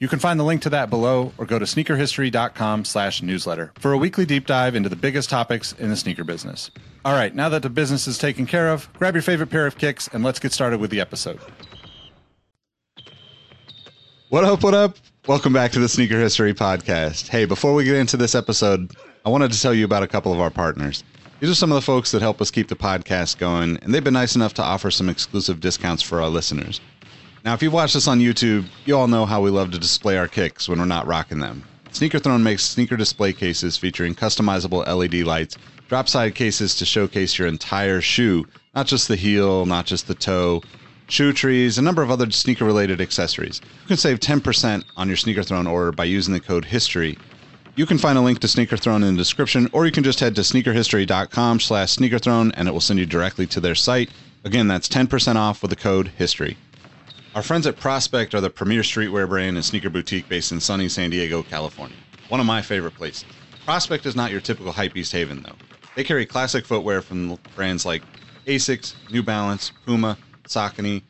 You can find the link to that below or go to sneakerhistory.com slash newsletter for a weekly deep dive into the biggest topics in the sneaker business. All right, now that the business is taken care of, grab your favorite pair of kicks and let's get started with the episode. What up, what up? Welcome back to the Sneaker History Podcast. Hey, before we get into this episode, I wanted to tell you about a couple of our partners. These are some of the folks that help us keep the podcast going, and they've been nice enough to offer some exclusive discounts for our listeners. Now, if you've watched us on YouTube, you all know how we love to display our kicks when we're not rocking them. Sneaker Throne makes sneaker display cases featuring customizable LED lights, drop side cases to showcase your entire shoe, not just the heel, not just the toe, shoe trees, a number of other sneaker related accessories. You can save 10% on your Sneaker Throne order by using the code HISTORY. You can find a link to Sneaker Throne in the description, or you can just head to sneakerhistory.com slash sneakerthrone and it will send you directly to their site. Again, that's 10% off with the code HISTORY. Our friends at Prospect are the premier streetwear brand and sneaker boutique based in sunny San Diego, California. One of my favorite places. Prospect is not your typical hypebeast haven, though. They carry classic footwear from brands like Asics, New Balance, Puma, Saucony,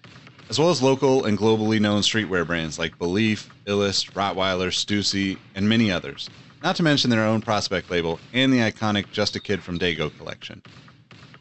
as well as local and globally known streetwear brands like Belief, Illest, Rottweiler, Stussy, and many others. Not to mention their own Prospect label and the iconic Just a Kid from Dago collection.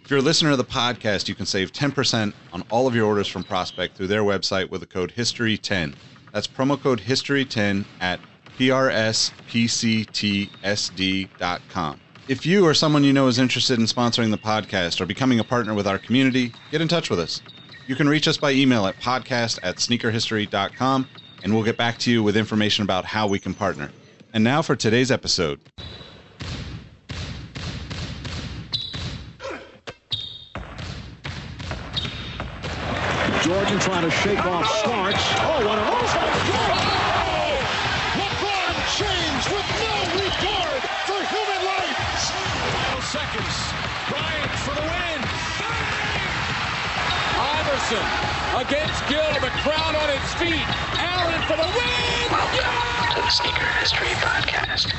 If you're a listener of the podcast, you can save 10% on all of your orders from Prospect through their website with the code HISTORY10. That's promo code HISTORY10 at prspctsd.com. If you or someone you know is interested in sponsoring the podcast or becoming a partner with our community, get in touch with us. You can reach us by email at podcast at sneakerhistory.com, and we'll get back to you with information about how we can partner. And now for today's episode. Jordan trying to shake off oh! Starks. Oh, what a move! LeBron James with no regard for human life. Final seconds. Bryant for the win. Iverson against Gill. The crowd on its feet. Allen for the win. Yeah! to the Sneaker History Podcast.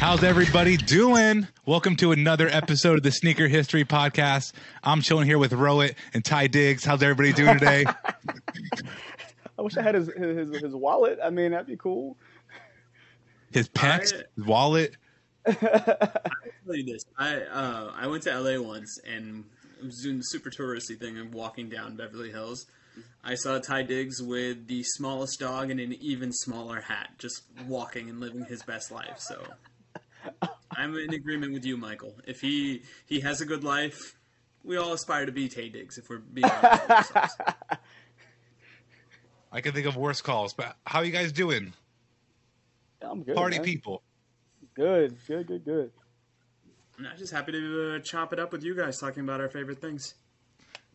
How's everybody doing? Welcome to another episode of the Sneaker History Podcast. I'm chilling here with Rowett and Ty Diggs. How's everybody doing today? I wish I had his his, his wallet. I mean, that'd be cool. His pets, his wallet. tell you this. I uh, I went to LA once and I was doing the super touristy thing and walking down Beverly Hills. I saw Ty Diggs with the smallest dog and an even smaller hat, just walking and living his best life. So I'm in agreement with you, Michael. If he he has a good life, we all aspire to be Taye Diggs. If we're being honest. I can think of worse calls, but how are you guys doing? I'm good. Party man. people. Good, good, good, good. I'm just happy to uh, chop it up with you guys, talking about our favorite things.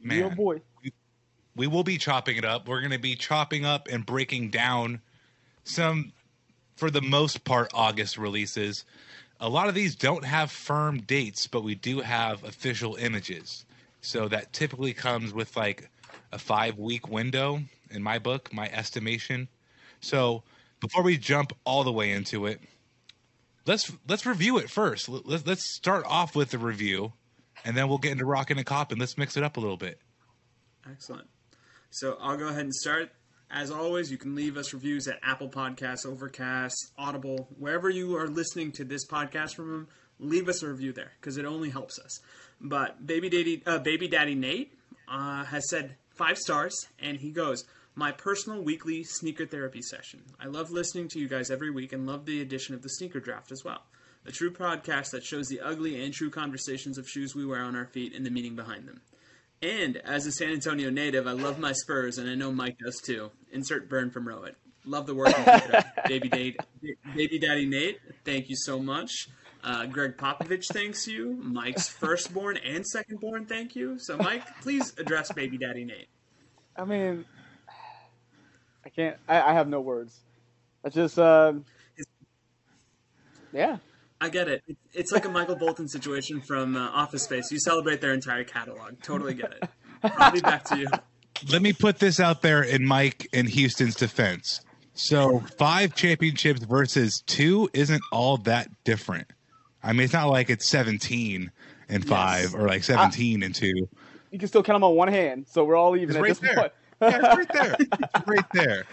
Man, Yo, boy. we will be chopping it up. We're going to be chopping up and breaking down some, for the most part, August releases. A lot of these don't have firm dates, but we do have official images. So that typically comes with like a five week window in my book, my estimation. So before we jump all the way into it, let's let's review it first. Let's let's start off with the review, and then we'll get into rocking and copping. Let's mix it up a little bit. Excellent. So I'll go ahead and start. As always, you can leave us reviews at Apple Podcasts, Overcast, Audible, wherever you are listening to this podcast from. Leave us a review there because it only helps us. But baby daddy, uh, baby daddy Nate uh, has said five stars, and he goes, "My personal weekly sneaker therapy session. I love listening to you guys every week, and love the addition of the sneaker draft as well. A true podcast that shows the ugly and true conversations of shoes we wear on our feet and the meaning behind them." And as a San Antonio native, I love my Spurs, and I know Mike does too. Insert burn from Rowett. Love the work you keep baby, Dade, baby daddy Nate. Thank you so much. Uh, Gregg Popovich thanks you. Mike's firstborn and secondborn thank you. So Mike, please address baby daddy Nate. I mean, I can't. I, I have no words. I just, um, yeah. I get it. It- It's like a Michael Bolton situation from uh, Office Space. You celebrate their entire catalog. Totally get it. I'll be back to you. Let me put this out there in Mike and Houston's defense. So five championships versus two isn't all that different. I mean, it's not like it's 17 and five or like 17 and two. You can still count them on one hand, so we're all even It's at right this there. point. Yeah, it's right there. It's right there.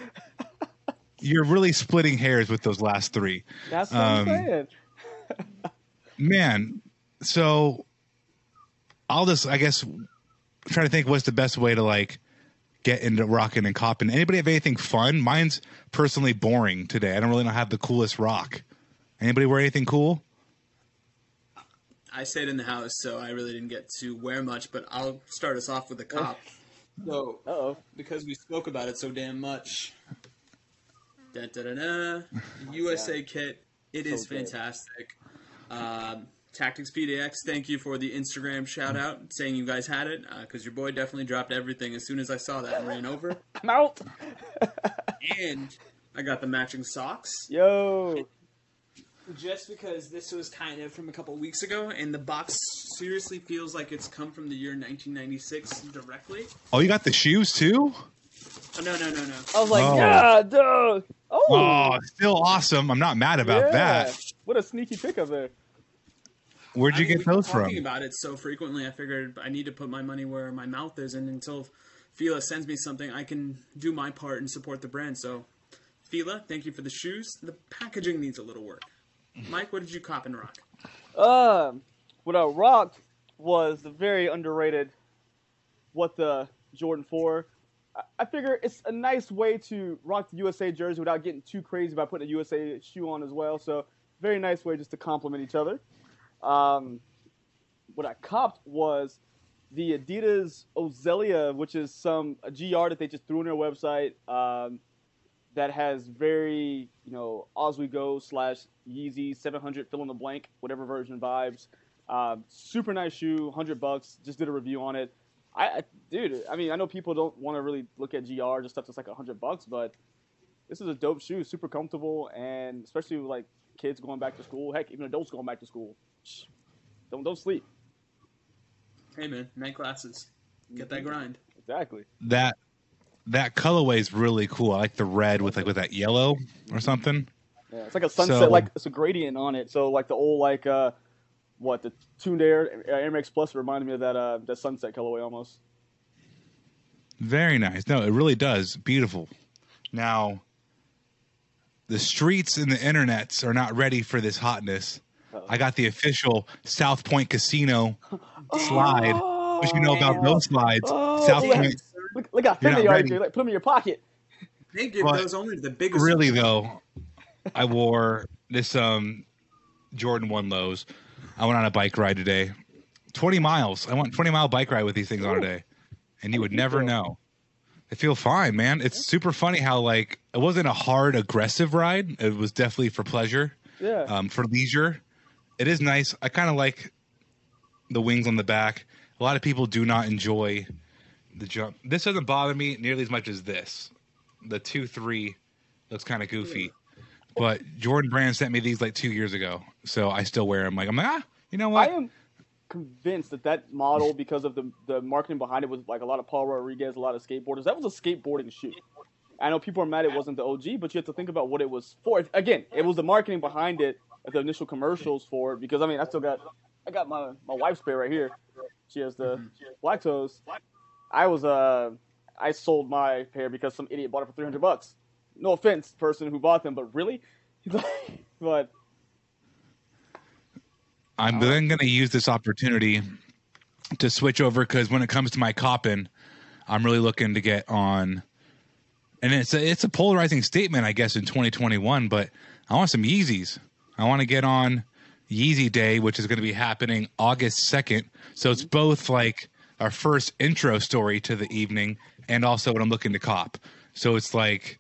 You're really splitting hairs with those last three. That's what Um, I'm saying. Man, so I'll just, I guess, try to think what's the best way to like get into rocking and copping. Anybody have anything fun? Mine's personally boring today. I don't really know have the coolest rock. Anybody wear anything cool? I stayed in the house, so I really didn't get to wear much, but I'll start us off with a cop. So, Uh-oh. because we spoke about it so damn much. Da da da da. USA kit. It is So good. fantastic. Um, Tactics PDX, thank you for the Instagram shout out saying you guys had it uh, because your boy definitely dropped everything as soon as I saw that and ran over. I'm out. And I got the matching socks. Yo. Just because this was kind of from a couple weeks ago, and the box seriously feels like it's come from the year 1996 directly. Oh, you got the shoes too? Oh, no, no, no, no. I was like, Oh. yeah, duh. Oh, Oh, still awesome. I'm not mad about yeah. that. What a sneaky pickup there. Where'd you I mean, get we've been those talking from? about it so frequently, I figured I need to put my money where my mouth is, and until Fila sends me something, I can do my part and support the brand. So, Fila, thank you for the shoes. The packaging needs a little work. Mike, what did you cop and rock? Um, what I rocked was the very underrated. What the Jordan Four. I- I figure it's a nice way to rock the USA jersey without getting too crazy by putting a USA shoe on as well. So very nice way just to complement each other. Um, what I copped was the Adidas Ozelia, which is some a GR that they just threw on their website. Um, that has very, you know, Ozweego slash Yeezy 700 fill in the blank, whatever version vibes. Um, super nice shoe, 100 bucks. Just did a review on it. I, I dude, I mean, I know people don't want to really look at GR, just stuff that's like 100 bucks, but this is a dope shoe, super comfortable, and especially like kids going back to school. Heck, even adults going back to school. Shh. Don't don't sleep. Hey, man, night classes. Get that grind. Exactly. That that colorway is really cool. I like the red with like with that yellow or something. Yeah, it's like a sunset, So- like it's a gradient on it. So like the old like uh, what the tuned air Air Max Plus reminded me of that uh that sunset colorway almost. Very nice. No, it really does. Beautiful. Now, the streets and the internets are not ready for this hotness. I got the official South Point Casino slide. What you know about those slides? Oh, South yeah. Point. Look, look how You're thin not they are. ready. Jay. Like, put them in your pocket. They give But those only to the biggest. Really though, I wore this um Jordan One lows. I went on a bike ride today, twenty miles. I went twenty mile bike ride with these things on a day, and you would never feel? know. I feel fine, man. It's super funny how like it wasn't a hard aggressive ride. It was definitely for pleasure, Yeah. um, for leisure. It is nice. I kind of like the wings on the back. A lot of people do not enjoy the jump. This doesn't bother me nearly as much as this. The two three looks kind of goofy, but Jordan Brand sent me these like two years ago, so I still wear them. Like I'm like ah, you know what? I am convinced that that model, because of the the marketing behind it, was like a lot of Paul Rodriguez, a lot of skateboarders. That was a skateboarding shoe. I know people are mad it wasn't the OG, but you have to think about what it was for. Again, it was the marketing behind it, the initial commercials for it. Because I mean, I still got, I got my my wife's pair right here. She has the black toes. I was uh, I sold my pair because some idiot bought it for three hundred bucks. No offense, person who bought them, but really, but I'm then going to use this opportunity to switch over because when it comes to my copping, I'm really looking to get on. And it's a, it's a polarizing statement, I guess, in 2021. But I want some Yeezys. I want to get on Yeezy Day, which is going to be happening August 2nd. So it's both like our first intro story to the evening and also what I'm looking to cop. So it's like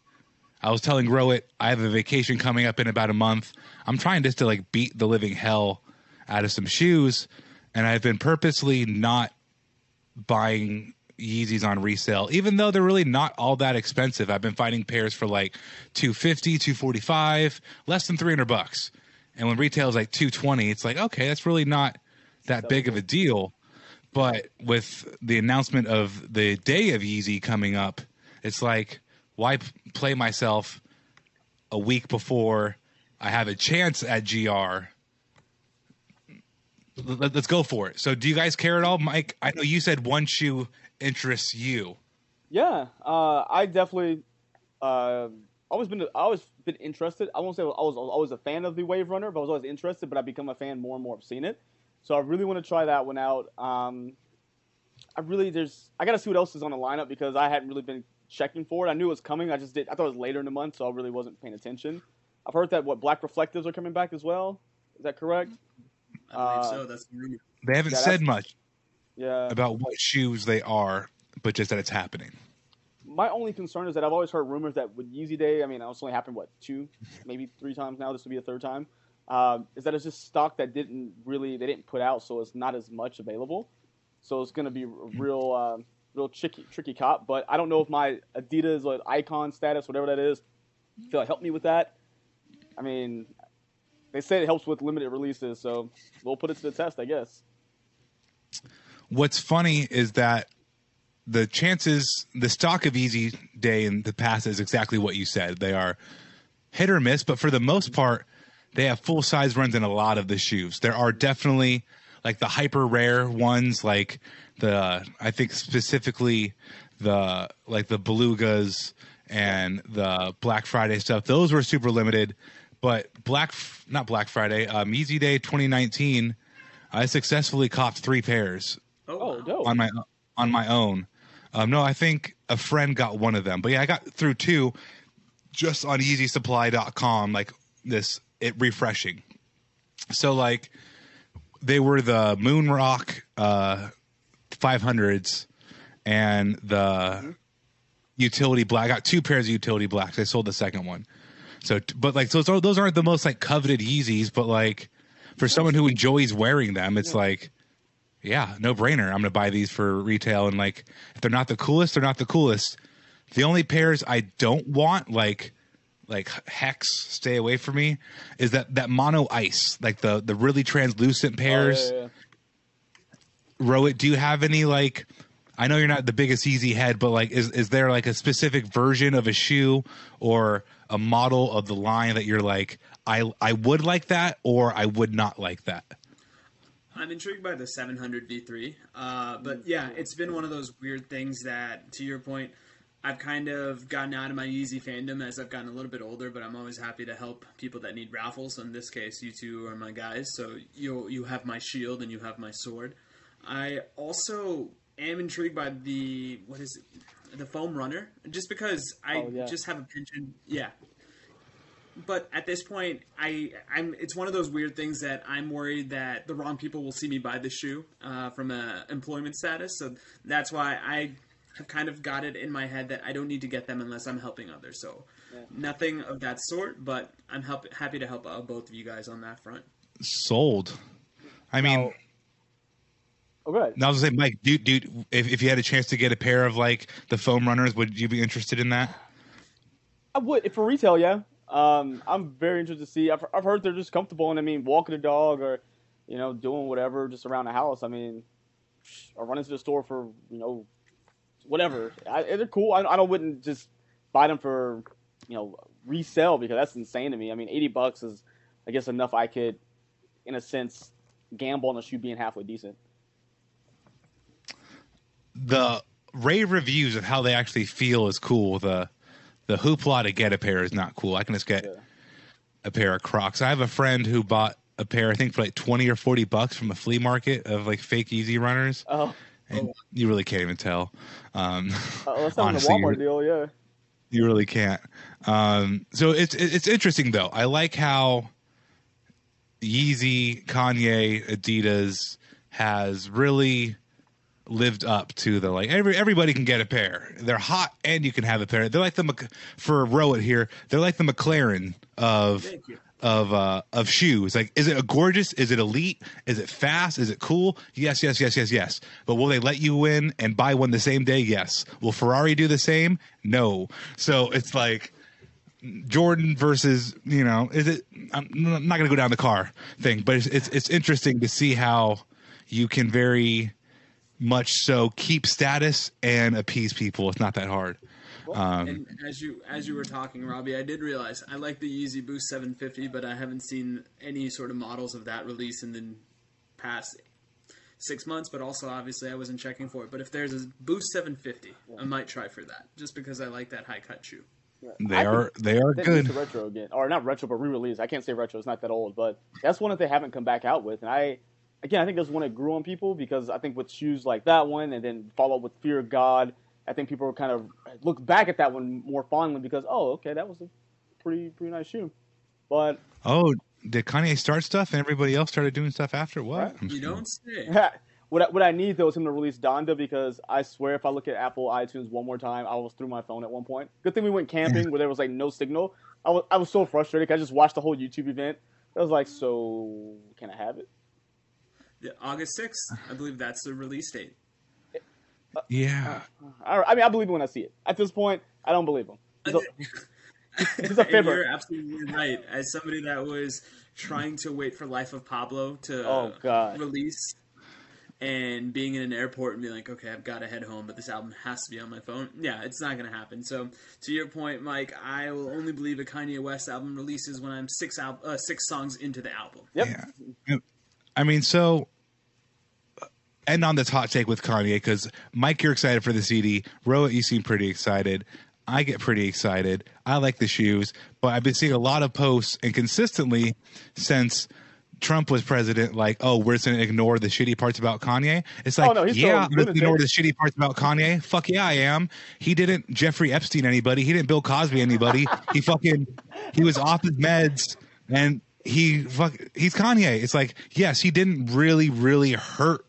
I was telling Rowit, I have a vacation coming up in about a month. I'm trying just to like beat the living hell out of some shoes, and I've been purposely not buying Yeezys on resale, even though they're really not all that expensive. I've been finding pairs for like 250, 245, less than 300 bucks. And when retail is like 220, it's like okay, that's really not that big of a deal. But with the announcement of the day of Yeezy coming up, it's like why p- play myself a week before I have a chance at GR? Let, us go for it. So, do you guys care at all, Mike? I know you said one shoe interests you. Yeah, uh, I definitely uh, always been I always been interested. I won't say I was, I was always a fan of the Wave Runner, but I was always interested. But I've become a fan more and more. I've seen it, so I really want to try that one out. Um, I really there's I got to see what else is on the lineup because I hadn't really been checking for it. I knew it was coming. I just did. I thought it was later in the month, so I really wasn't paying attention. I've heard that what black reflectives are coming back as well. Is that correct? I believe Uh, so. That's the rumor. They haven't Yeah, said much Yeah. about what shoes they are, but just that it's happening. My only concern is that I've always heard rumors that with Yeezy Day, I mean, it's only happened what two, maybe three times now. This would be the third time. Um, is that it's just stock that didn't really they didn't put out, so it's not as much available. So it's going to be a real, uh, real tricky, tricky cop. But I don't know if my Adidas like, icon status, whatever that is, feel like help me with that. I mean, they say it helps with limited releases, so we'll put it to the test, I guess. What's funny is that the chances, the stock of Yeezy Day in the past is exactly what you said. They are hit or miss, but for the most part, they have full size runs in a lot of the shoes. There are definitely like the hyper rare ones, like the I think specifically the like the belugas and the Black Friday stuff. Those were super limited, but Black not Black Friday, um, Yeezy Day 2019. I successfully copped three pairs Oh, Oh, dope. on my on my own. Um, no, I think a friend got one of them, but yeah, I got through two just on YeezySupply.com. Like this, it refreshing. So like they were the Moon Rock uh, 500s and the utility black. I got two pairs of utility blacks. I sold the second one. So, but like so those aren't the most like coveted Yeezys, but like for someone who enjoys wearing them, it's like yeah, no brainer. I'm gonna buy these for retail, and like if they're not the coolest, they're not the coolest. The only pairs I don't want, like like hex, stay away from me, is that that mono ice, like the the really translucent pairs. Oh, yeah, yeah, do you have any like? I know you're not the biggest Yeezy head, but like, is is there like a specific version of a shoe or a model of the line that you're like, I I would like that or I would not like that? I'm intrigued by the 700 V3, uh, but yeah, it's been one of those weird things that, to your point, I've kind of gotten out of my Yeezy fandom as I've gotten a little bit older. But I'm always happy to help people that need raffles. In this case, you two are my guys, so you you have my shield and you have my sword. I also am intrigued by the what is it, the foam runner, just because I Oh, yeah. just have a penchant. Yeah, but at this point, I I'm it's one of those weird things that I'm worried that the wrong people will see me buy the shoe uh, from a employment status. So that's why I have kind of got it in my head that I don't need to get them unless I'm helping others. So nothing of that sort. But I'm help, happy to help out both of you guys on that front. Sold. I mean. Now- Oh, good. Now I was gonna say, Mike, dude, dude, if, if you had a chance to get a pair of like the foam runners, would you be interested in that? I would if for retail, yeah. Um, I'm very interested to see. I've, I've heard they're just comfortable, and I mean, walking a dog or, you know, doing whatever just around the house. I mean, or running to the store for you know, whatever. I, they're cool. I, I don't wouldn't just buy them for, you know, resell because that's insane to me. I mean, eighty bucks is, I guess, enough. I could, in a sense, gamble on a shoe being halfway decent. The rave reviews of how they actually feel is cool. The the hoopla to get a pair is not cool. I can just get Yeah. a pair of Crocs. I have a friend who bought a pair, I think, for like twenty or forty bucks from a flea market of like fake Yeezy Runners, Oh, and you really can't even tell. Um, uh, that's not a Honestly, Walmart deal, yeah. You really can't. Um, so it's it's interesting though. I like how Yeezy, Kanye, Adidas has really lived up to the like every everybody can get a pair. They're hot and you can have a pair. They're like the for Rowett here. They're like the McLaren of of uh of shoes. Like, is it a gorgeous? Is it elite? Is it fast? Is it cool? Yes, yes, yes, yes, yes. But will they let you win and buy one the same day? Yes. Will Ferrari do the same? No. So it's like Jordan versus you know is it? I'm not going to go down the car thing, but it's, it's it's interesting to see how you can very much so keep status and appease people. It's not that hard. Um, and as you as you were talking, Robbie, I did realize I like the Yeezy Boost 750, but I haven't seen any sort of models of that release in the past six months. But also, obviously, I wasn't checking for it. But if there's a Boost 750, I might try for that, just because I like that high cut shoe. They I are think they are They good. released a retro again, or not retro, but re-release. I can't say retro; it's not that old, but that's one that they haven't come back out with. And I, again, I think that's one that grew on people because I think with shoes like that one, and then follow up with Fear of God, I think people kind of look back at that one more fondly because, oh, okay, that was a pretty pretty nice shoe. But Oh, did Kanye start stuff and everybody else started doing stuff after? What? You don't say. what I, what I need though is him to release Donda because I swear if I look at Apple iTunes one more time, I was through my phone at one point. Good thing we went camping where there was like no signal. I was I was so frustrated. 'cause I just watched the whole YouTube event. I was like, so can I have it? Yeah, August 6th, I believe that's the release date. Yeah. I, I mean, I believe it when I see it. At this point, I don't believe him. He's a, he's a fibber. You're absolutely right. As somebody that was trying to wait for Life of Pablo to Oh, God. release and being in an airport and being like, okay, I've got to head home, but this album has to be on my phone. Yeah, it's not going to happen. So, to your point, Mike, I will only believe a Kanye West album releases when I'm six al- uh, six songs into the album. Yep. Yeah. I mean, so end on this hot take with Kanye because Mike, you're excited for the CD. Roa, you seem pretty excited. I get pretty excited. I like the shoes, but I've been seeing a lot of posts and consistently since Trump was president, like, oh, we're just going to ignore the shitty parts about Kanye. It's like, Oh, no, yeah, so I'm going to lunatic. ignore the shitty parts about Kanye. Fuck yeah, I am. He didn't Jeffrey Epstein anybody. He didn't Bill Cosby anybody. he fucking, he was off his meds and he fuck, he's Kanye. It's like, yes, he didn't really, really hurt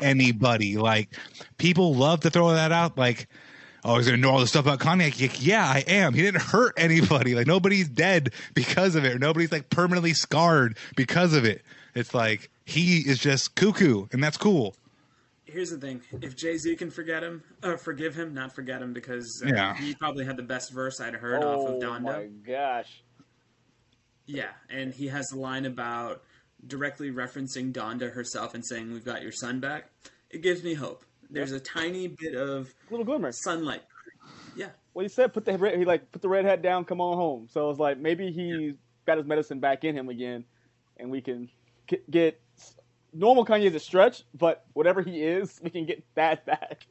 anybody. Like, people love to throw that out. Like, oh, he's gonna know all this stuff about Kanye. Like, yeah, I am. He didn't hurt anybody. Like, nobody's dead because of it. Nobody's like permanently scarred because of it. It's like he is just cuckoo, and that's cool. Here's the thing: if Jay Z can forget him, uh, forgive him, not forget him, because uh, Yeah. he probably had the best verse I'd heard off Oh of Donda. my gosh. Yeah, and he has the line about directly referencing Donda herself and saying, "We've got your son back." It gives me hope. There's a tiny bit of Little glimmer. sunlight. Yeah, Well, he said put the red, he like put the red hat down, come on home. So it's like maybe he got his medicine back in him again, and we can get, get normal Kanye is a stretch, but whatever he is, we can get that back.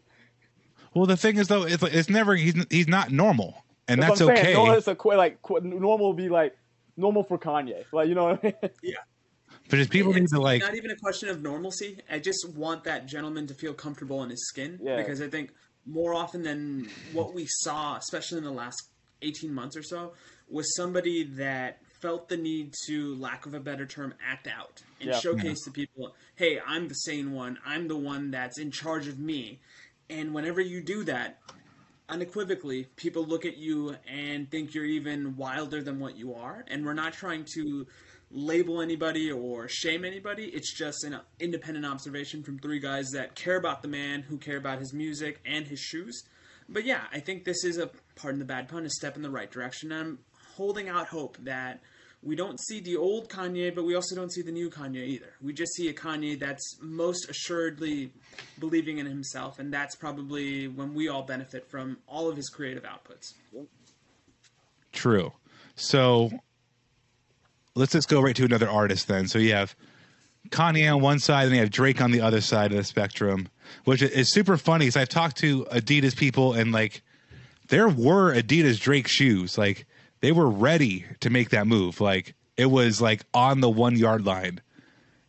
Well, the thing is though, it's like, it's never he's he's not normal, and that's, what I'm okay. saying. No, it's a qu- like qu- normal would be like normal for Kanye. Like you know what I mean? but just people need to like it's not even a question of normalcy. I just want that gentleman to feel comfortable in his skin Yeah. because I think more often than what we saw, especially in the last 18 months or so, was somebody that felt the need to, lack of a better term, act out and Yeah. showcase to people, hey, I'm the sane one. I'm the one that's in charge of me. And whenever you do that, unequivocally, people look at you and think you're even wilder than what you are. And we're not trying to label anybody or shame anybody. It's just an independent observation from three guys that care about the man, who care about his music and his shoes. But yeah, I think this is a, pardon the bad pun, a step in the right direction. I'm holding out hope that we don't see the old Kanye, but we also don't see the new Kanye either. We just see a Kanye that's most assuredly believing in himself, and that's probably when we all benefit from all of his creative outputs. True. So let's just go right to another artist then. So you have Kanye on one side and you have Drake on the other side of the spectrum, which is super funny because I've talked to Adidas people and like there were Adidas Drake shoes. Like they were ready to make that move. Like it was like on the one yard line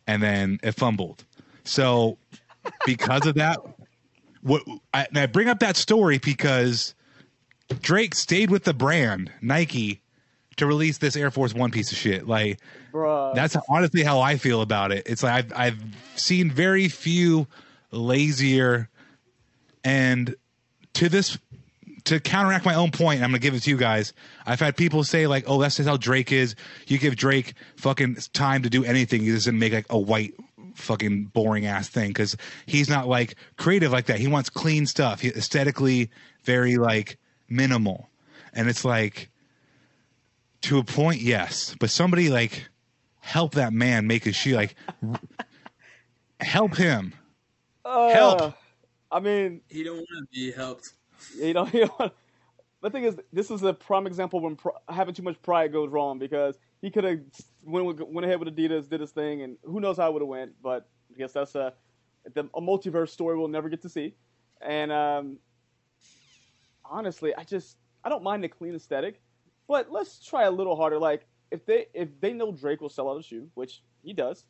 and then it fumbled. So because of that, what I, I bring up that story because Drake stayed with the brand Nike to release this Air Force One piece of shit. Like Bruh. that's honestly how I feel about it. It's like I've, I've seen very few lazier and to this to counteract my own point, I'm gonna give it to you guys. I've had people say like, "Oh, that's just how Drake is." You give Drake fucking time to do anything, he doesn't make like a white fucking boring ass thing because he's not like creative like that. He wants clean stuff. He aesthetically very like minimal, and it's like To a point, yes. But somebody like help that man make his shoe. Like help him. Uh, Help. I mean, He don't want to be helped. you know, you know, the thing is, this is a prime example when pr- having too much pride goes wrong because he could have went, went ahead with Adidas, did his thing, and who knows how it would have went. But I guess that's a, the, a multiverse story we'll never get to see. And um, honestly, I just I don't mind the clean aesthetic, but let's try a little harder. Like if they if they know Drake will sell out a shoe, which he does.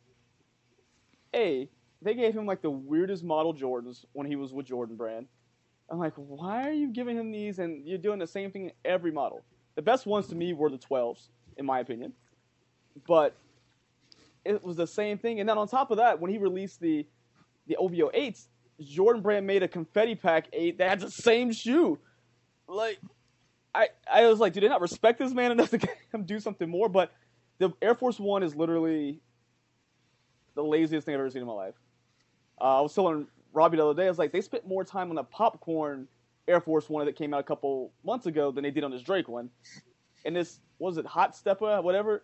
A, they gave him like the weirdest model Jordans when he was with Jordan Brand. I'm like, why are you giving him these and you're doing the same thing in every model? The best ones to me were the 12s, in my opinion. But it was the same thing. And then on top of that, when he released the the OVO 8s, Jordan Brand made a confetti pack 8 that had the same shoe. Like, I, I was like, do they not respect this man enough to get him do something more? But the Air Force One is literally the laziest thing I've ever seen in my life. Uh, I was telling Robbie the other day, I was like, they spent more time on the popcorn Air Force One that came out a couple months ago than they did on this Drake one. And this, was it, Hot Stepper, whatever?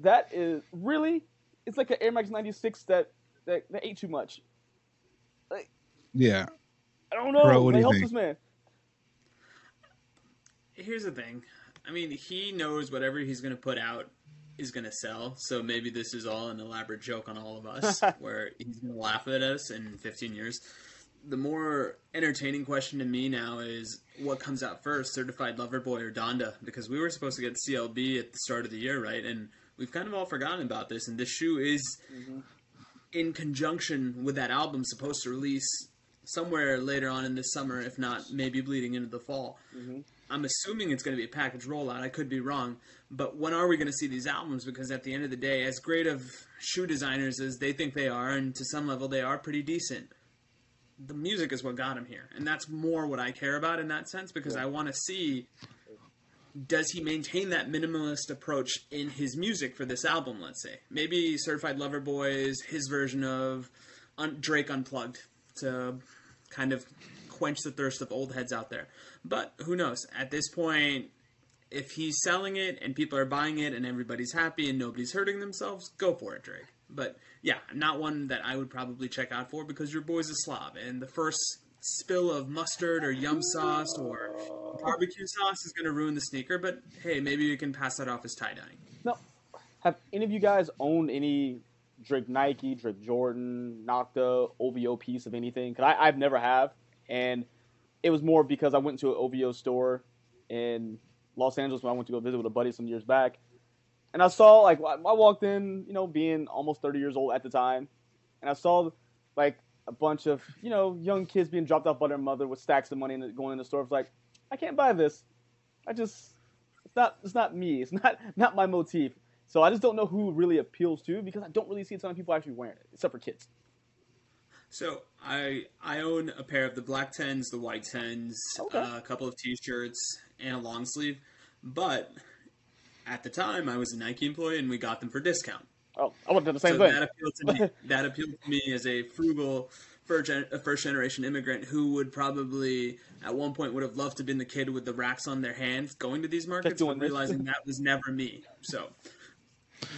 That is really, it's like an Air Max 96 that, that, that ate too much. Like, Yeah. I don't know. Bro, what do they you help think? this man. Here's the thing. I mean, he knows whatever he's going to put out is going to sell. So maybe this is all an elaborate joke on all of us, where he's going to laugh at us in 15 years. The more entertaining question to me now is what comes out first, Certified Lover Boy or Donda? Because we were supposed to get CLB at the start of the year, right? And we've kind of all forgotten about this. And this shoe is mm-hmm. in conjunction with that album supposed to release somewhere later on in this summer, if not maybe bleeding into the fall. Mm-hmm. I'm assuming it's going to be a package rollout. I could be wrong, but when are we going to see these albums? Because at the end of the day, as great of shoe designers as they think they are, and to some level they are pretty decent, the music is what got them here, and that's more what I care about in that sense. Because I want to see does he maintain that minimalist approach in his music for this album? Let's say maybe Certified Lover Boy is his version of Drake Unplugged to kind of quench the thirst of old heads out there. But who knows? At this point, if he's selling it and people are buying it and everybody's happy and nobody's hurting themselves, go for it, Drake. But yeah, not one that I would probably check out for because your boy's a slob, and the first spill of mustard or yum sauce or barbecue sauce is going to ruin the sneaker. But hey, maybe you can pass that off as tie dyeing. No, have any of you guys owned any Drake Nike, Drake Jordan, Nocta, OVO piece of anything? Because I've never have, and it was more because I went to an OVO store in Los Angeles when I went to go visit with a buddy some years back, and I saw like I walked in, you know, being almost thirty years old at the time, and I saw like a bunch of you know young kids being dropped off by their mother with stacks of money and going in the store. It's like I can't buy this. I just it's not it's not me. It's not not my motif. So I just don't know who really appeals to because I don't really see a ton of people actually wearing it, except for kids. So I I own a pair of the black tens, the white tens, Okay. uh, a couple of t-shirts, and a long sleeve. But at the time, I was a Nike employee, and we got them for discount. Oh, I would done the same so thing. that appealed to me. that appealed to me as a frugal first gen- a first generation immigrant who would probably at one point would have loved to have been the kid with the racks on their hands going to these markets, but realizing that was never me. So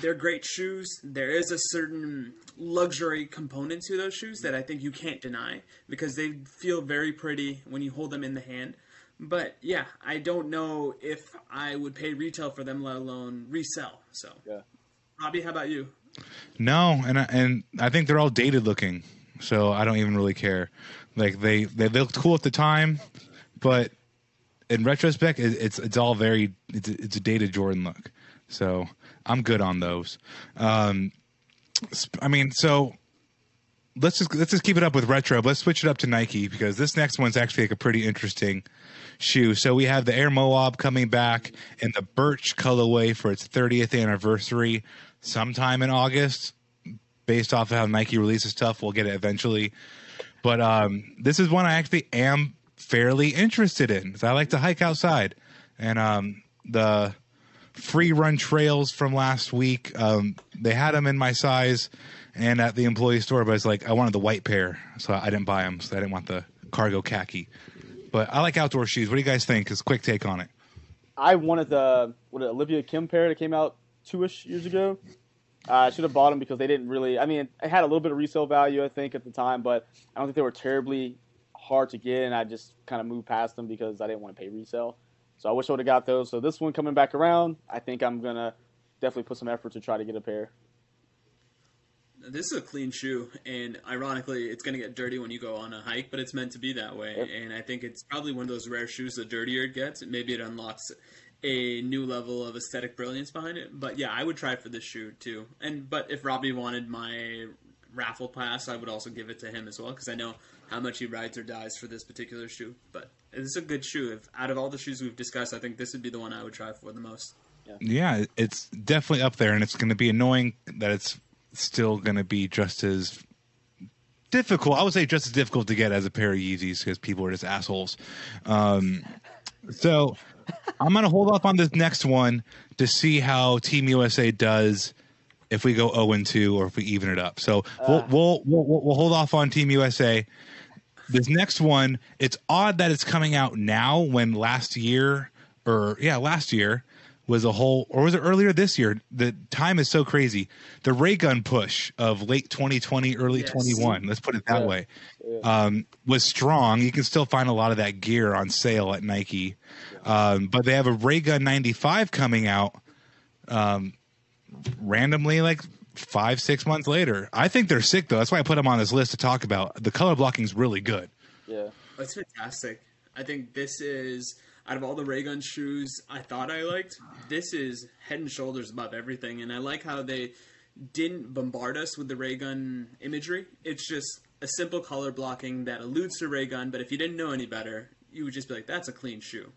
they're great shoes. There is a certain luxury component to those shoes that I think you can't deny because they feel very pretty when you hold them in the hand. But yeah, I don't know if I would pay retail for them, let alone resell. So, Yeah. Robbie, how about you? No, and I- and I think they're all dated looking, so I don't even really care. Like they they looked cool at the time, but in retrospect, it, it's it's all very it's it's a dated Jordan look. So I'm good on those. Um, I mean, so let's just let's just keep it up with retro. But let's switch it up to Nike because this next one's actually like a pretty interesting shoe. So we have the Air Moab coming back in the Birch colorway for its 30th anniversary sometime in August. Based off of how Nike releases stuff, we'll get it eventually. But um, this is one I actually am fairly interested in. I like to hike outside, and um, the free run trails from last week. Um, they had them in my size and at the employee store, but it's like I wanted the white pair, so I didn't buy them. So I didn't want the cargo khaki. But I like outdoor shoes. What do you guys think? Is quick take on it. I wanted the what Olivia Kim pair that came out two ish years ago. Uh, I should have bought them because they didn't really. I mean, it had a little bit of resale value, I think, at the time, but I don't think they were terribly hard to get, and I just kind of moved past them because I didn't want to pay resale. So I wish I would have got those. So this one coming back around, I think I'm gonna definitely put some effort to try to get a pair. This is a clean shoe, and ironically, it's going to get dirty when you go on a hike, but it's meant to be that way. Yep. And I think it's probably one of those rare shoes. The dirtier it gets, maybe it unlocks a new level of aesthetic brilliance behind it. But yeah, I would try for this shoe too. And but if Robbie wanted my raffle pass, I would also give it to him as well because I know how much he rides or dies for this particular shoe. But it's a good shoe. If out of all the shoes we've discussed, I think this would be the one I would try for the most. Yeah, it's definitely up there, and it's going to be annoying that it's still going to be just as difficult. I would say just as difficult to get as a pair of Yeezys because people are just assholes. Um, so I'm going to hold off on this next one to see how Team USA does if we go 0 and 2 or if we even it up. So we'll, we'll, we'll, we'll hold off on Team USA. This next one, it's odd that it's coming out now when last year, or yeah, last year was a whole, or was it earlier this year? The time is so crazy. The ray gun push of late 2020, early Yes. 21, let's put it that Yeah. way, um, was strong. You can still find a lot of that gear on sale at Nike. Um, but they have a ray gun 95 coming out um, randomly like five, six months later. I think they're sick though. That's why I put them on this list to talk about. The color blocking is really good. Yeah. Oh, That's fantastic. I think this is out of all the ray gun shoes I thought I liked, this is head and shoulders above everything. And I like how they didn't bombard us with the ray gun imagery. It's just a simple color blocking that alludes to ray gun, but if you didn't know any better, you would just be like, "That's a clean shoe."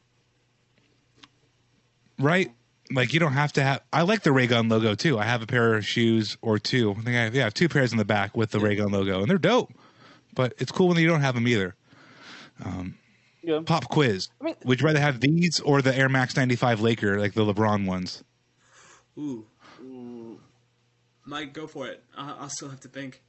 right? Like you don't have to have. I like the Raygun logo too. I have a pair of shoes or two. I think I have, yeah, I have two pairs in the back with the Raygun logo, and they're dope. But it's cool when you don't have them either. Um, yeah. Pop quiz: I mean- Would you rather have these or the Air Max '95 Laker, like the LeBron ones? Ooh. Mike, go for it. I- I'll still have to think.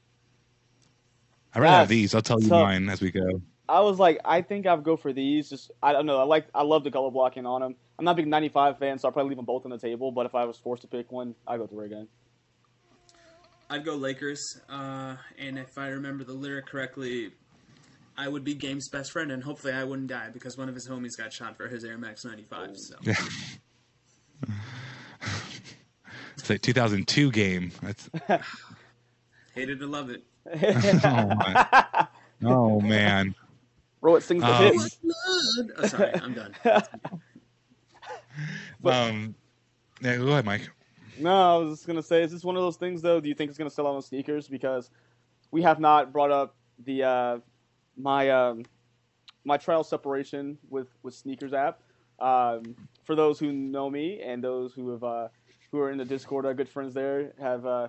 I'd rather have these. I'll tell you tough. mine as we go. I was like, I think I'd go for these. Just I don't know. I like I love the color blocking on them. I'm not a big 95 fan, so I'll probably leave them both on the table. But if I was forced to pick one, I'd go with the ray gun. I'd go Lakers, uh, and if I remember the lyric correctly, I would be Game's best friend, and hopefully I wouldn't die because one of his homies got shot for his Air Max 95. So Yeah. it's a 2002 game. That's hated to love it. oh, my. oh man. Roll it sings the Um, hits. Oh, sorry, I'm done. Um, yeah, go ahead, Mike. No, I was just gonna say, is this one of those things though? Do you think it's gonna sell out on sneakers? Because we have not brought up the uh, my um, my trial separation with with sneakers app. Um, for those who know me and those who have uh, who are in the Discord, our good friends there have. Uh,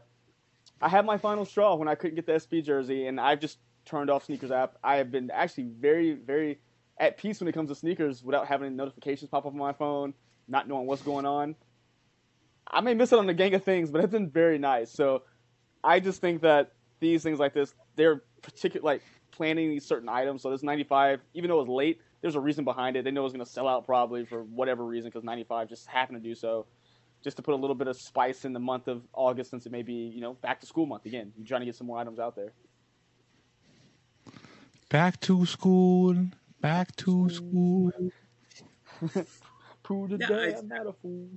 I had my final straw when I couldn't get the SB jersey, and I've just turned off sneakers app. I have been actually very very at peace when it comes to sneakers without having notifications pop up on my phone, not knowing what's going on. I may miss it on the gang of things, but it's been very nice. So I just think that these things like this, they're particular like planning these certain items. So this 95, even though it was late, there's a reason behind it. They know it was going to sell out probably for whatever reason because 95 just happened to do so. Just to put a little bit of spice in the month of August, since it may be you know back to school month again. You're trying to get some more items out there. Back to school. Back to school. Prove Yeah, today I- I'm not a fool.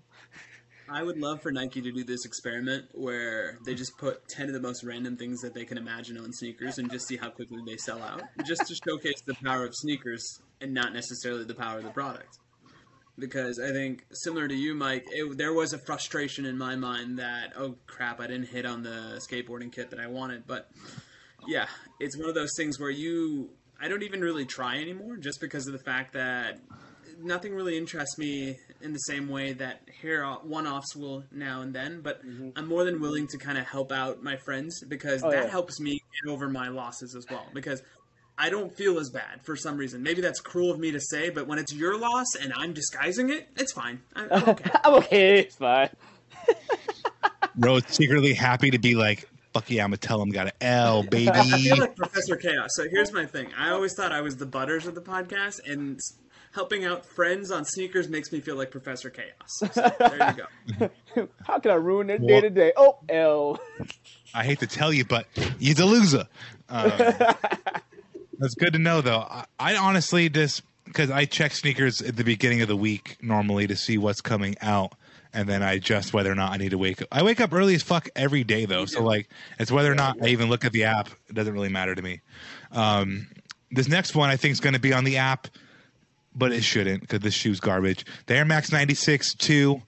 I would love for Nike to do this experiment where they just put 10 of the most random things that they can imagine on sneakers and just see how quickly they sell out. Just to showcase the power of sneakers and not necessarily the power of the product. Because I think, similar to you, Mike, it, there was a frustration in my mind that, oh crap, I didn't hit on the skateboarding kit that I wanted. But yeah, it's one of those things where you, I don't even really try anymore just because of the fact that nothing really interests me in the same way that hair one-offs will now and then. But mm-hmm. I'm more than willing to kind of help out my friends because Oh, that yeah. helps me get over my losses as well. Because I don't feel as bad for some reason. Maybe that's cruel of me to say, but when it's your loss and I'm disguising it, it's fine. I'm, I'm okay. I'm okay. It's fine. Rose secretly happy to be like, fuck yeah, I'm gonna tell him got an L, baby. I feel like Professor Chaos. So here's my thing. I always thought I was the butters of the podcast, and helping out friends on sneakers makes me feel like Professor Chaos. So, there you go. How can I ruin their day to day? Oh, L. I hate to tell you, but you're the loser. Um, that's good to know, though. I, I honestly just because I check sneakers at the beginning of the week normally to see what's coming out, and then I adjust whether or not I need to wake up. I wake up early as fuck every day, though. So like, it's whether or not I even look at the app. It doesn't really matter to me. Um, this next one I think is going to be on the app, but it shouldn't because this shoe's garbage. The Air Max 96 2.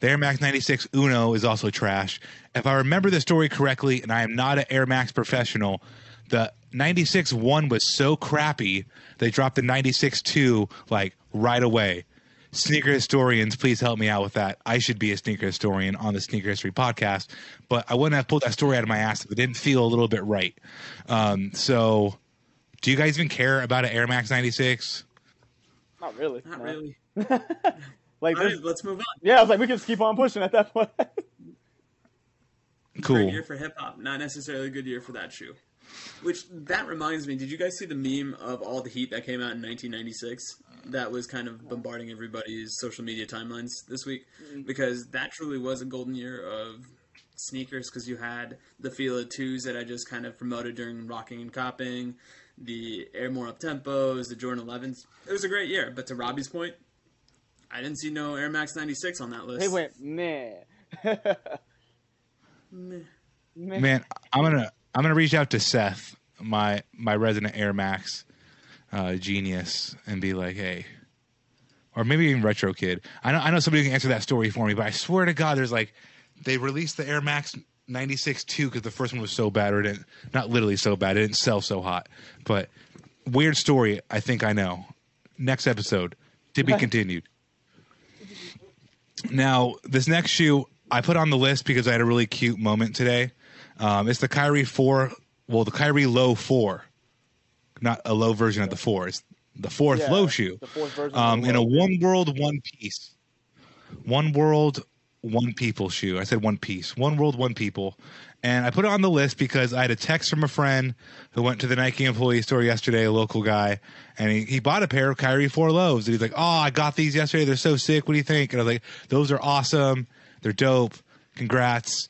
The Air Max 96 Uno is also trash. If I remember the story correctly, and I am not an Air Max professional, the 96 1 was so crappy, they dropped the 96 2 like right away. Sneaker historians, please help me out with that. I should be a sneaker historian on the Sneaker History podcast, but I wouldn't have pulled that story out of my ass if it didn't feel a little bit right. Um, so, do you guys even care about an Air Max 96? Not really. Not no. really. Like, All right, let's move on. yeah, I was like, we can just keep on pushing at that point. Cool. Great year for hip hop, not necessarily a good year for that shoe. Which that reminds me, did you guys see the meme of all the heat that came out in 1996? That was kind of bombarding everybody's social media timelines this week mm-hmm. because that truly was a golden year of sneakers because you had the Fila 2s that I just kind of promoted during Rocking and Copping, the Air More Up Tempos, the Jordan 11s. It was a great year, but to Robbie's point, I didn't see no Air Max 96 on that list. He went, man. man i'm gonna i'm gonna reach out to seth my my resident air max uh, genius and be like hey or maybe even retro kid. I know i know somebody can answer that story for me but i swear to god there's like they released the air max 96 2 because the first one was so bad or it didn't not literally so bad it didn't sell so hot. But weird story i think i know. Next episode to be continued. Now, this next shoe I put on the list because I had a really cute moment today. Um, it's the Kyrie 4, well, the Kyrie Low 4. Not a low version of the 4. It's the fourth Yeah, low shoe. the fourth version Um, in a one world, one piece. One world, one people shoe. I said one piece. One world, one people. And I put it on the list because I had a text from a friend who went to the Nike employee store yesterday, a local guy, and he, he bought a pair of Kyrie Four Lows. And he's like, Oh, I got these yesterday. They're so sick. What do you think? And I was like, Those are awesome. They're dope. Congrats.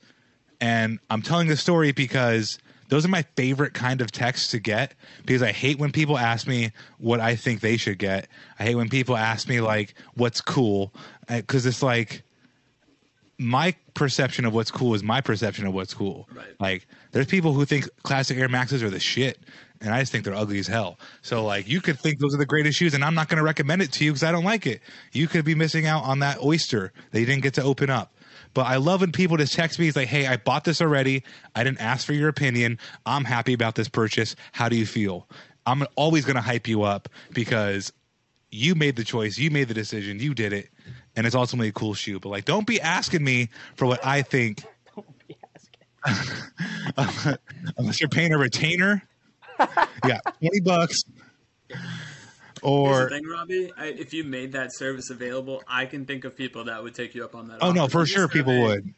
And I'm telling this story because those are my favorite kind of texts to get because I hate when people ask me what I think they should get. I hate when people ask me like what's cool uh, because it's like my perception of what's cool is my perception of what's cool. Right. Like there's people who think classic Air Maxes are the shit and I just think they're ugly as hell. So like you could think those are the greatest shoes and I'm not going to recommend it to you because I don't like it. You could be missing out on that oyster that you didn't get to open up. But I love when people just text me. It's like, hey, I bought this already. I didn't ask for your opinion. I'm happy about this purchase. How do you feel? I'm always going to hype you up because you made the choice. You made the decision. You did it. And it's ultimately a cool shoe. But like, don't be asking me for what I think Don't be asking. unless you're paying a retainer. Yeah, 20 bucks. Here's Or the thing, Robbie. I, if you made that service available, I can think of people that would take you up on that. oh no, for sure just people a- would.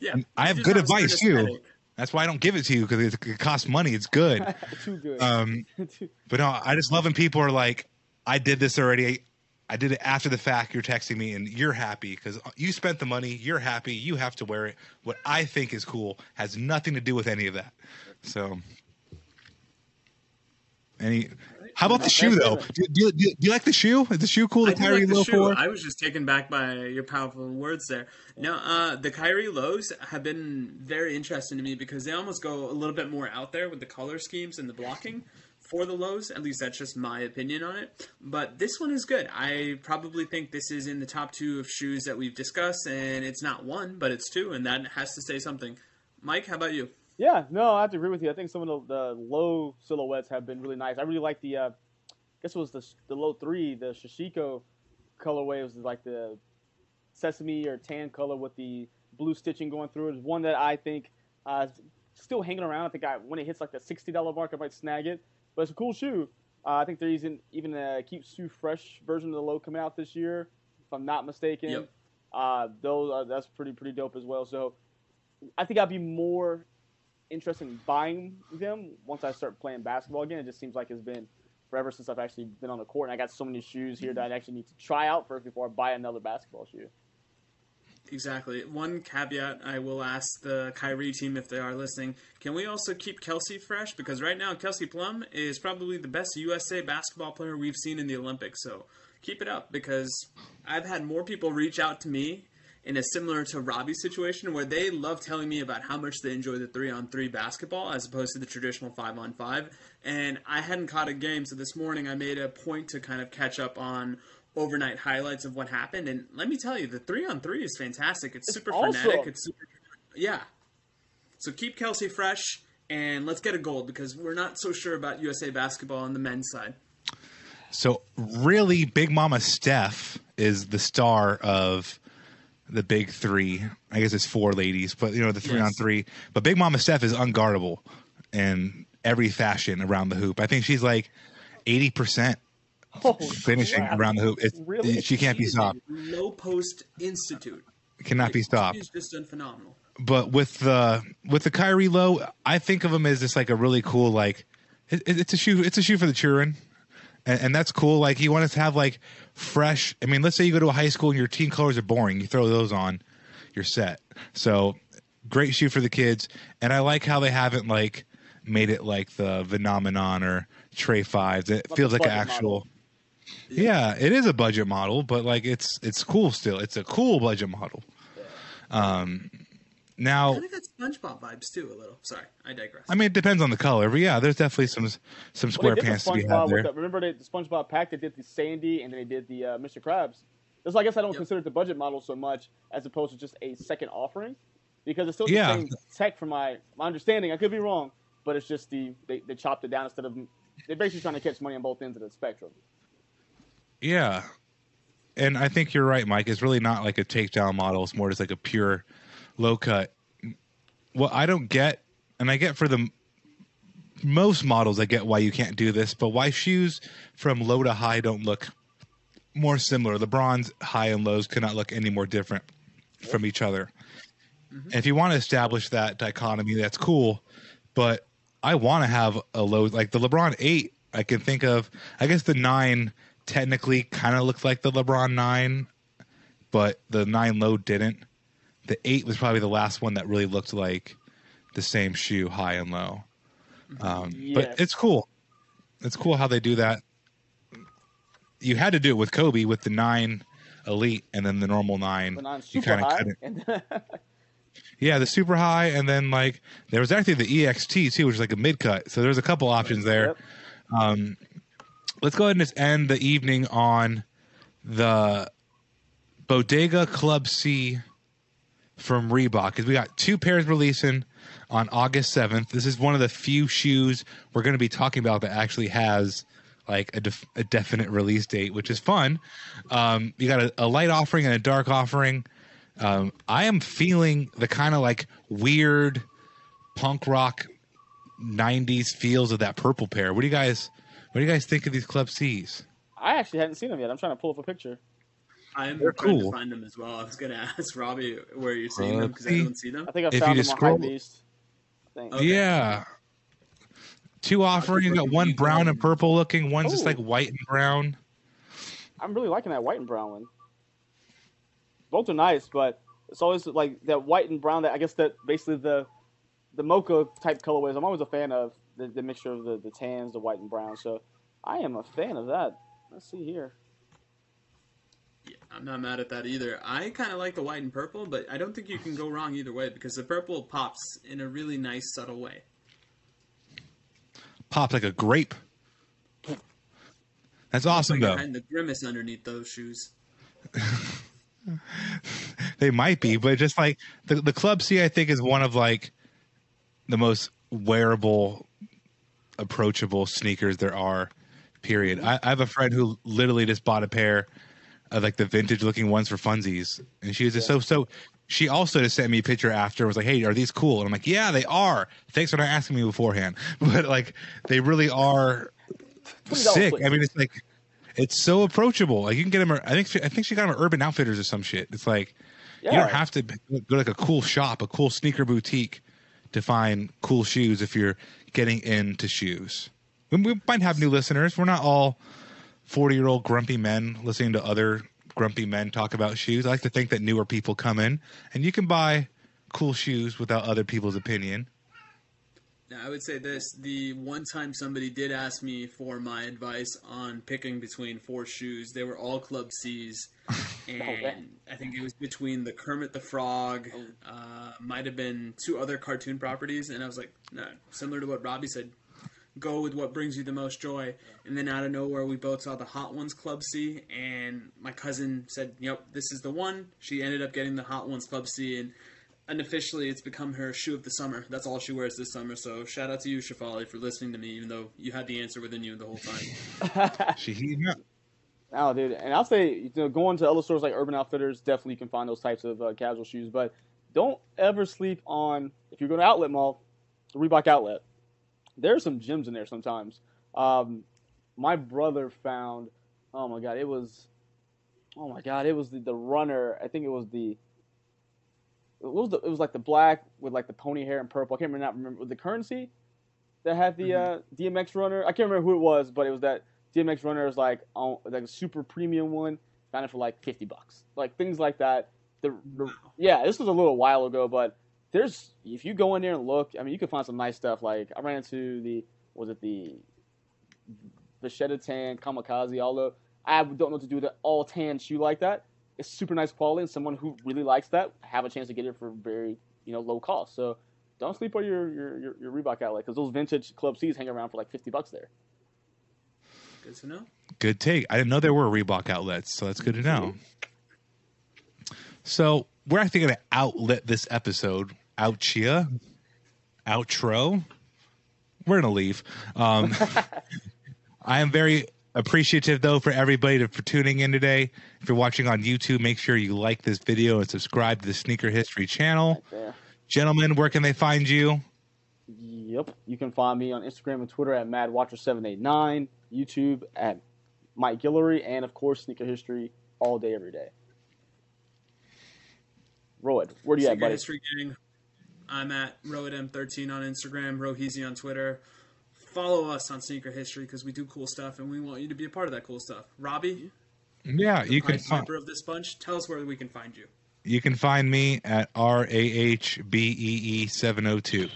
Yeah, I have good advice too. That's why I don't give it to you because it, it costs money. It's good. Too good. Um, but no, I just love when people are like, "I did this already. I did it after the fact. You're texting me, and you're happy because you spent the money. You're happy. You have to wear it. What I think is cool has nothing to do with any of that. So, any? How about the shoe though? Do, do, do, you like the shoe? Is the shoe cool? The I Kyrie like the Low shoe. Four. I was just taken back by your powerful words there. No, uh, the Kyrie lows have been very interesting to me because they almost go a little bit more out there with the color schemes and the blocking for the lows. At least that's just my opinion on it. But this one is good. I probably think this is in the top two of shoes that we've discussed, and it's not one, but it's two, and that has to say something. Mike, how about you? Yeah, no, I have to agree with you. I think some of the, the low silhouettes have been really nice. I really like the, uh, I guess it was the the low three, the Shishiko colorway. It was like the sesame or tan color with the blue stitching going through it. It's one that I think uh, is still hanging around. I think I, when it hits like the sixty dollar mark, I might snag it. But it's a cool shoe. Uh, I think they're using even a keep Sue fresh version of the low coming out this year, if I'm not mistaken. Yep. Uh, those are, that's pretty pretty dope as well. So I think I'd be more interested in buying them once I start playing basketball again. It just seems like it's been forever since I've actually been on the court, and I got so many shoes here that I actually need to try out first before I buy another basketball shoe. Exactly. One caveat I will ask the Kyrie team if they are listening: Can we also keep Kelsey fresh? Because right now Kelsey Plum is probably the best USA basketball player we've seen in the Olympics. So keep it up because I've had more people reach out to me in a similar to Robbie's situation where they love telling me about how much they enjoy the three on three basketball as opposed to the traditional five on five. And I hadn't caught a game, so this morning I made a point to kind of catch up on overnight highlights of what happened. And let me tell you, the three on three is fantastic. It's, super awesome. frenetic. It's super, yeah. So keep Kelsey fresh and let's get a gold because we're not so sure about USA basketball on the men's side. So really, Big Mama Stef is the star of the big three. I guess it's four ladies, but you know the three Yes. on three. But Big Mama Stef is unguardable in every fashion around the hoop. I think she's like eighty percent Oh, finishing crap. around the hoop. It's, Really? She can't be stopped. a Low post institute. Cannot be stopped. She's just done phenomenal. but with the with the Kyrie low, I think of him as just like a really cool like it, it- it's a shoe it's a shoe for the children, and, and that's cool. Like you want to have like fresh. I mean, let's say you go to a high school and your team colors are boring, you throw those on, you're set. So great shoe for the kids, and I like how they haven't like made it like the phenomenon or Trey fives. It feels like an actual. model. Yeah, it is a budget model, but like it's it's cool still. It's a cool budget model. Um, now Kind of got SpongeBob vibes too, a little. Sorry, I digress. I mean, it depends on the color, but yeah, there's definitely some some square they did the pants to be had there. the, remember they, the SpongeBob pack? that did the Sandy and then they did the uh, Mr. Krabs. That's why I guess I don't Yep. consider it the budget model so much as opposed to just a second offering because it's still the Yeah. same tech from my my understanding. I could be wrong, but it's just the they, they chopped it down instead of they're basically trying to catch money on both ends of the spectrum. Yeah, and I think you're right, Mike. It's really not like a takedown model. It's more just like a pure low cut. What I don't get, and I get for the most models, I get why you can't do this, but why shoes from low to high don't look more similar. The Lebron's high and lows cannot look any more different from each other. And if you want to establish that dichotomy, that's cool. But I want to have a low like the LeBron eight. I can think of. I guess the nine technically kind of looked like the LeBron nine, but the nine low didn't. The eight was probably the last one that really looked like the same shoe, high and low. Um, Yes. But it's cool. It's cool how they do that. You had to do it with Kobe with the nine elite and then the normal nine. The you high. couldn't- yeah, the super high, and then like there was actually the EXT too, which is like a mid cut. So there's a couple options there. Yep. Let's go ahead and just end the evening on the Bodega Club C from Reebok because we got two pairs releasing on August 7th. This is one of the few shoes we're going to be talking about that actually has like a, def- a definite release date, which is fun. Um, you got a, a light offering and a dark offering. Um, I am feeling the kind of like weird punk rock 90s feels of that purple pair. What do you guys what do you guys think of these Club C's? I actually hadn't seen them yet. I'm trying to pull up a picture. I'm They're trying cool. to find them as well. I was gonna ask Robbie where you're seeing Uh, them because I see? don't see them. I think I If you found just them on scroll- Hypebeast. I think. Okay. Yeah. Two offerings, you got one brown and purple looking, one's just like white and brown. I'm really liking that white and brown one. Both are nice, but it's always like that white and brown. That I guess that basically the the mocha type colorways. I'm always a fan of the, the mixture of the, the tans, the white and brown. So I am a fan of that. Let's see here. I'm not mad at that either. I kind of like the white and purple, but I don't think you can go wrong either way because the purple pops in a really nice, subtle way. Pops like a grape. That's awesome Like though. the grimace underneath those shoes. They might be, but just like the the Club C, I think is one of like the most wearable, approachable sneakers there are. Period. I, I have a friend who literally just bought a pair of like the vintage looking ones for funsies, and she was just so so. She also just sent me a picture after was like, "Hey, are these cool?" And I'm like, "Yeah, they are." Thanks for not asking me beforehand, but like they really are sick. please. I mean, it's like it's so approachable. Like you can get them. I think she, I think she got them at Urban Outfitters or some shit. It's like you don't have to go to like a cool shop, a cool sneaker boutique to find cool shoes if you're getting into shoes. we, we might have new listeners. We're not all forty-year-old grumpy men listening to other grumpy men talk about shoes. I like to think that newer people come in, and you can buy cool shoes without other people's opinion. Now, I would say this: the one time somebody did ask me for my advice on picking between four shoes, they were all Club C's, and I think it was between the Kermit the Frog, uh, might have been two other cartoon properties, and I was like, no, similar to what Robbie said, go with what brings you the most joy. And then out of nowhere, we both saw the Hot Ones Club C, and my cousin said, "Yep, this is the one." She ended up getting the Hot Ones Club C, and unofficially, it's become her shoe of the summer. That's all she wears this summer. So shout out to you, Shafali, for listening to me, even though you had the answer within you the whole time. She heating up. Oh, dude, and I'll say, you know, going to other stores like Urban Outfitters, definitely you can find those types of uh, casual shoes. But don't ever sleep on if you're going to Outlet Mall, Reebok Outlet. There's some gems in there sometimes. Um, my brother found, oh my god, it was, oh my god, it was the, the runner. I think it was the. It was the, it was like the black with like the pony hair and purple. I can't remember not remember the currency that had the uh, DMX runner. I can't remember who it was, but it was that DMX runner is like on like a super premium one. Found it for like fifty bucks, like things like that. The, the yeah, this was a little while ago, but there's if you go in there and look, I mean, you can find some nice stuff. Like I ran into the was it the Vachetta Tan Kamikaze, although I don't know what to do with an all tan shoe like that. It's super nice quality, and someone who really likes that have a chance to get it for very you know low cost. So don't sleep on your your your, your Reebok outlet because those vintage Club C's hang around for like fifty bucks there. Good to know. Good take. I didn't know there were Reebok outlets, so that's good to know. Mm-hmm. So we're actually going to outlet this episode. Outchia, outro. We're going to leave. Um, I am very appreciative though for everybody to, for tuning in today. If you're watching on YouTube, make sure you like this video and subscribe to the Sneaker History channel. Gentlemen, where can they find you? Yep. You can find me on Instagram and Twitter at MadWatcher789, YouTube at Mike Guillory, and of course Sneaker History all day, every day. Royd, where do you at, Sneaker buddy? History Gang. I'm at RoadM13 on Instagram, Roheezy on Twitter. Follow us on Sneaker History because we do cool stuff and we want you to be a part of that cool stuff. Robbie, Yeah, the you can Pied find of this bunch, tell us where we can find you. you can find me at R A H B E E seven oh two.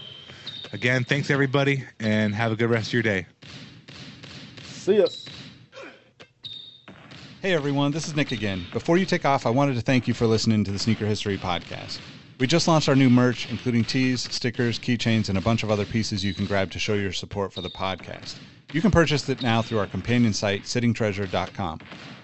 Again, thanks everybody, and have a good rest of your day. See ya. Hey everyone, this is Nick again. Before you take off, I wanted to thank you for listening to the Sneaker History Podcast. We just launched our new merch, including tees, stickers, keychains, and a bunch of other pieces you can grab to show your support for the podcast. You can purchase it now through our companion site, sittingtreasure.com.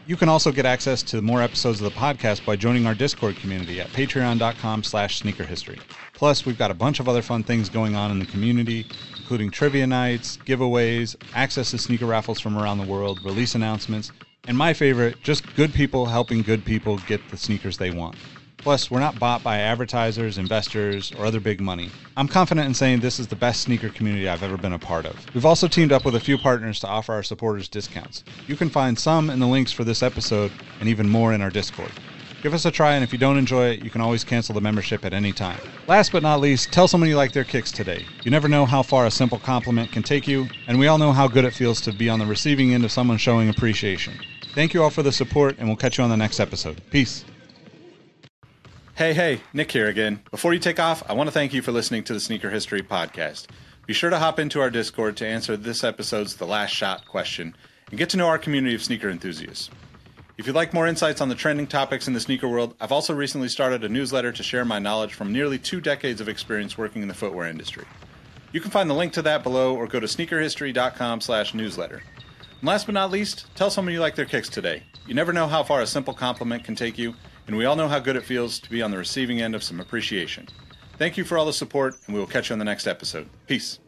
You can also get access to more episodes of the podcast by joining our Discord community at patreon.com slash sneakerhistory. Plus, we've got a bunch of other fun things going on in the community, including trivia nights, giveaways, access to sneaker raffles from around the world, release announcements, and my favorite, just good people helping good people get the sneakers they want. Plus, we're not bought by advertisers, investors, or other big money. I'm confident in saying this is the best sneaker community I've ever been a part of. We've also teamed up with a few partners to offer our supporters discounts. You can find some in the links for this episode and even more in our Discord. Give us a try, and if you don't enjoy it, you can always cancel the membership at any time. Last but not least, tell someone you like their kicks today. You never know how far a simple compliment can take you, and we all know how good it feels to be on the receiving end of someone showing appreciation. Thank you all for the support, and we'll catch you on the next episode. Peace. Hey, hey, Nick here again. Before you take off, I want to thank you for listening to the Sneaker History Podcast. Be sure to hop into our Discord to answer this episode's The Last Shot question and get to know our community of sneaker enthusiasts. If you'd like more insights on the trending topics in the sneaker world, I've also recently started a newsletter to share my knowledge from nearly two decades of experience working in the footwear industry. You can find the link to that below or go to sneakerhistory.com slash newsletter. And last but not least, tell someone you like their kicks today. You never know how far a simple compliment can take you, and we all know how good it feels to be on the receiving end of some appreciation. Thank you for all the support, and we will catch you on the next episode. Peace.